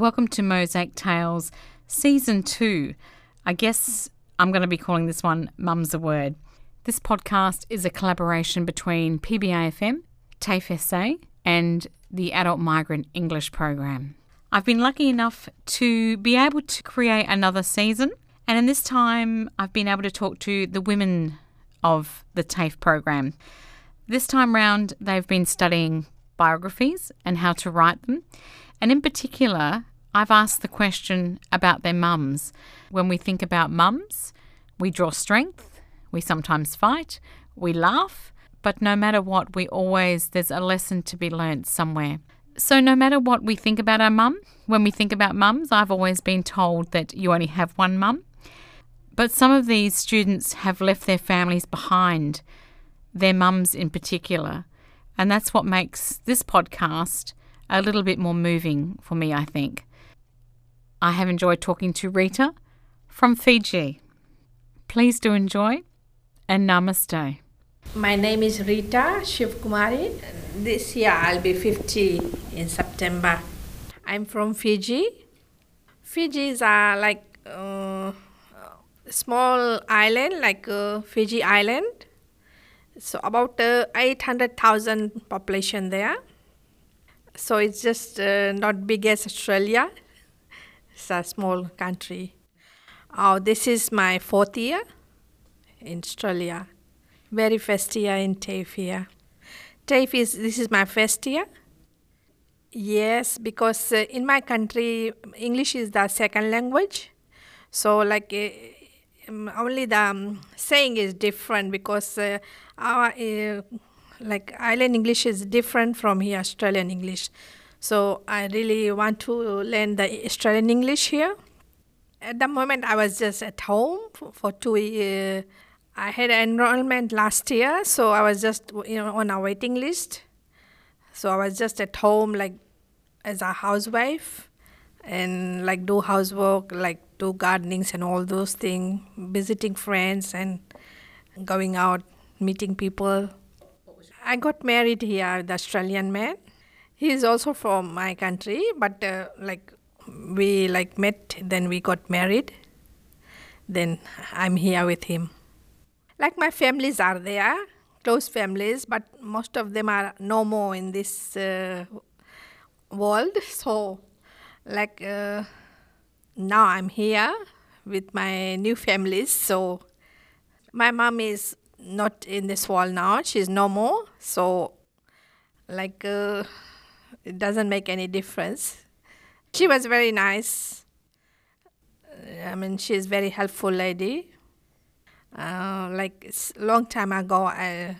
Welcome to Mosaic Tales Season 2. I guess I'm going to be calling this one Mum's a Word. This podcast is a collaboration between PBAFM, TAFE SA, and the Adult Migrant English Program. I've been lucky enough to be able to create another season, and in this time, I've been able to talk to the women of the TAFE program. This time round, they've been studying biographies and how to write them. And in particular, I've asked the question about their mums. When we think about mums, we draw strength, we sometimes fight, we laugh, but no matter what, we always, there's a lesson to be learnt somewhere. So, no matter what we think about our mum, when we think about mums, I've always been told that you only have one mum. But some of these students have left their families behind, their mums in particular. And that's what makes this podcast a little bit more moving for me, I think. I have enjoyed talking to Rita from Fiji. Please do enjoy and namaste. My name is Rita Shivkumari. This year I'll be 50 in September. I'm from Fiji. Fiji is uh, like uh, small island, like uh, Fiji Island. So about uh, 800,000 population there. So it's just uh, not big as Australia. It's a small country. Oh, this is my fourth year in Australia. Very first year in TAFE here. TAFE is, this is my first year. Yes, because uh, in my country, English is the second language. So, like, uh, um, only the um, saying is different because uh, our uh, like island English is different from here Australian English. So I really want to learn the Australian English here. At the moment, I was just at home for, two years. Uh, I had enrollment last year, so I was just you know on a waiting list. So I was just at home, like as a housewife, and like do housework, like do gardenings and all those things, visiting friends and going out, meeting people. I got married here, the Australian man. He is also from my country, but uh, like we like met, then we got married. Then I'm here with him. Like my families are there, close families, but most of them are no more in this uh, world. So, like uh, now I'm here with my new families. So, my mom is not in this world now. She's no more. So, like, uh, it doesn't make any difference. She was very nice. I mean, she's very helpful lady. Uh, like long time ago, I,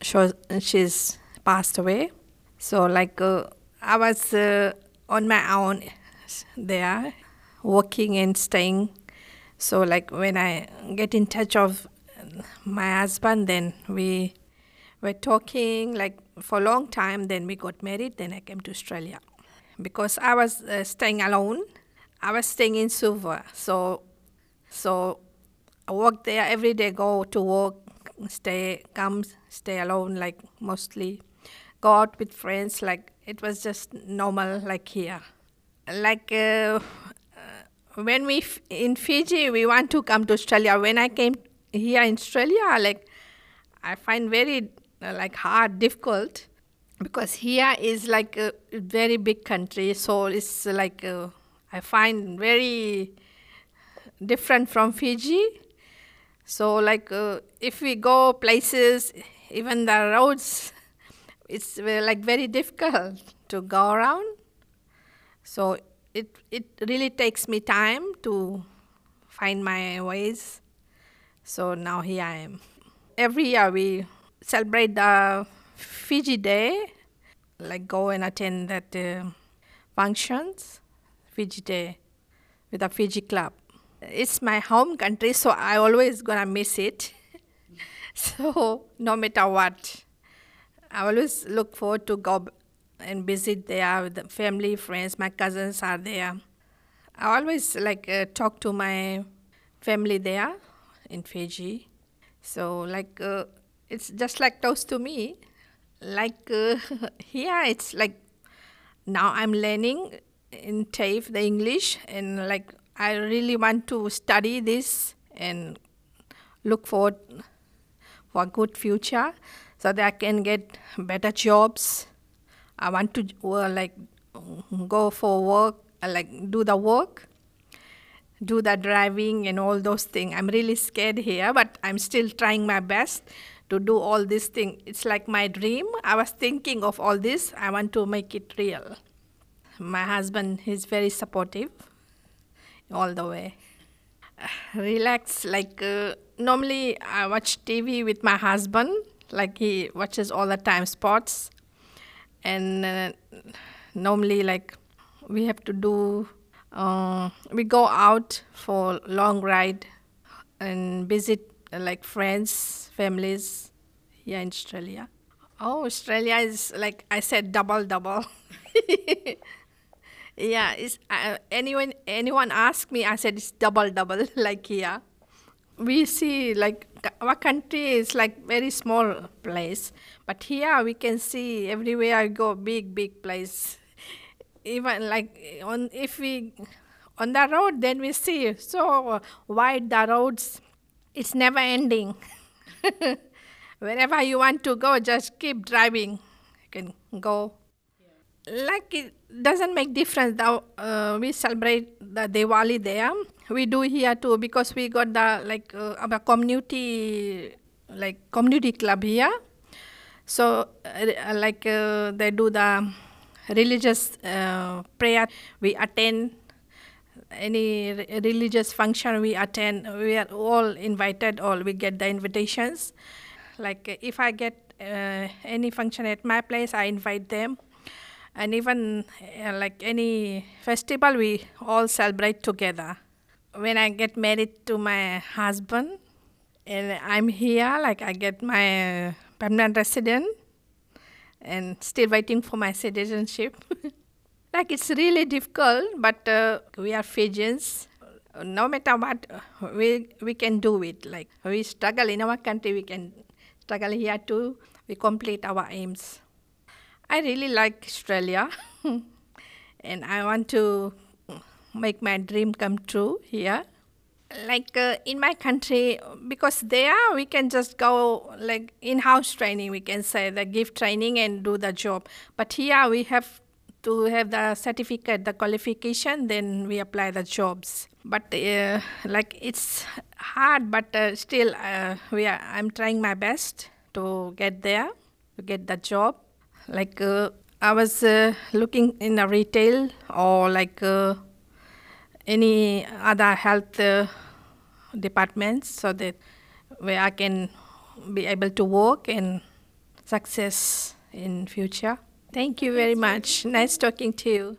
she, she's passed away. So like uh, I was uh, on my own there, working and staying. So like when I get in touch of my husband, then we were talking like for a long time. Then we got married. Then I came to Australia because I was uh, staying alone. I was staying in Suva, so so I work there every day. Go to work, stay, come, stay alone. Like mostly, go out with friends. Like it was just normal, like here. Like uh, when we f- in Fiji, we want to come to Australia. When I came here in Australia, like I find very uh, like hard, difficult because here is like a very big country, so it's like uh, I find very different from Fiji. So like uh, if we go places, even the roads, it's like very difficult to go around. So it it really takes me time to find my ways. So now here I am. Every year we celebrate the Fiji Day, like go and attend that uh, functions, Fiji Day, with the Fiji Club. It's my home country, so I always gonna miss it. so no matter what, I always look forward to go and visit there with the family, friends. My cousins are there. I always like uh, talk to my family there in Fiji. So like uh, it's just like close to me. Like uh, here, it's like now I'm learning in TAFE, the English, and like I really want to study this and look forward for a good future so that I can get better jobs. I want to uh, like go for work, uh, like do the work, do the driving and all those things. I'm really scared here, but I'm still trying my best to do all these things. It's like my dream. I was thinking of all this. I want to make it real. My husband is very supportive all the way. Relax, like uh, normally I watch TV with my husband, like he watches all the time sports, and uh, normally like we have to do, uh, we go out for long ride and visit like friends, families here in Australia. Oh, Australia is like I said, double double. yeah, it's uh, anyone anyone ask me, I said it's double double like here. We see like our country is like very small place, but here we can see everywhere I go big big place. Even like on if we on the road, then we see so wide the roads. It's never ending. Wherever you want to go, just keep driving. You can go like it doesn't make difference that uh, we celebrate the Diwali there. We do here too because we got the like uh, our community like community club here. So uh, like uh, they do the religious uh, prayer. We attend any re- religious function we attend. We are all invited. All we get the invitations. Like if I get uh, any function at my place, I invite them and even uh, like any festival we all celebrate together when i get married to my husband and i'm here like i get my permanent resident and still waiting for my citizenship like it's really difficult but uh, we are fijians no matter what we we can do it like we struggle in our country we can struggle here too we complete our aims I really like Australia and I want to make my dream come true here. Like uh, in my country, because there we can just go like in house training, we can say the give training and do the job. But here we have to have the certificate, the qualification, then we apply the jobs. But uh, like it's hard, but uh, still uh, we are, I'm trying my best to get there, to get the job like uh, I was uh, looking in a retail or like uh, any other health departments so that where I can be able to work and success in future. Thank you very much. Nice talking to you.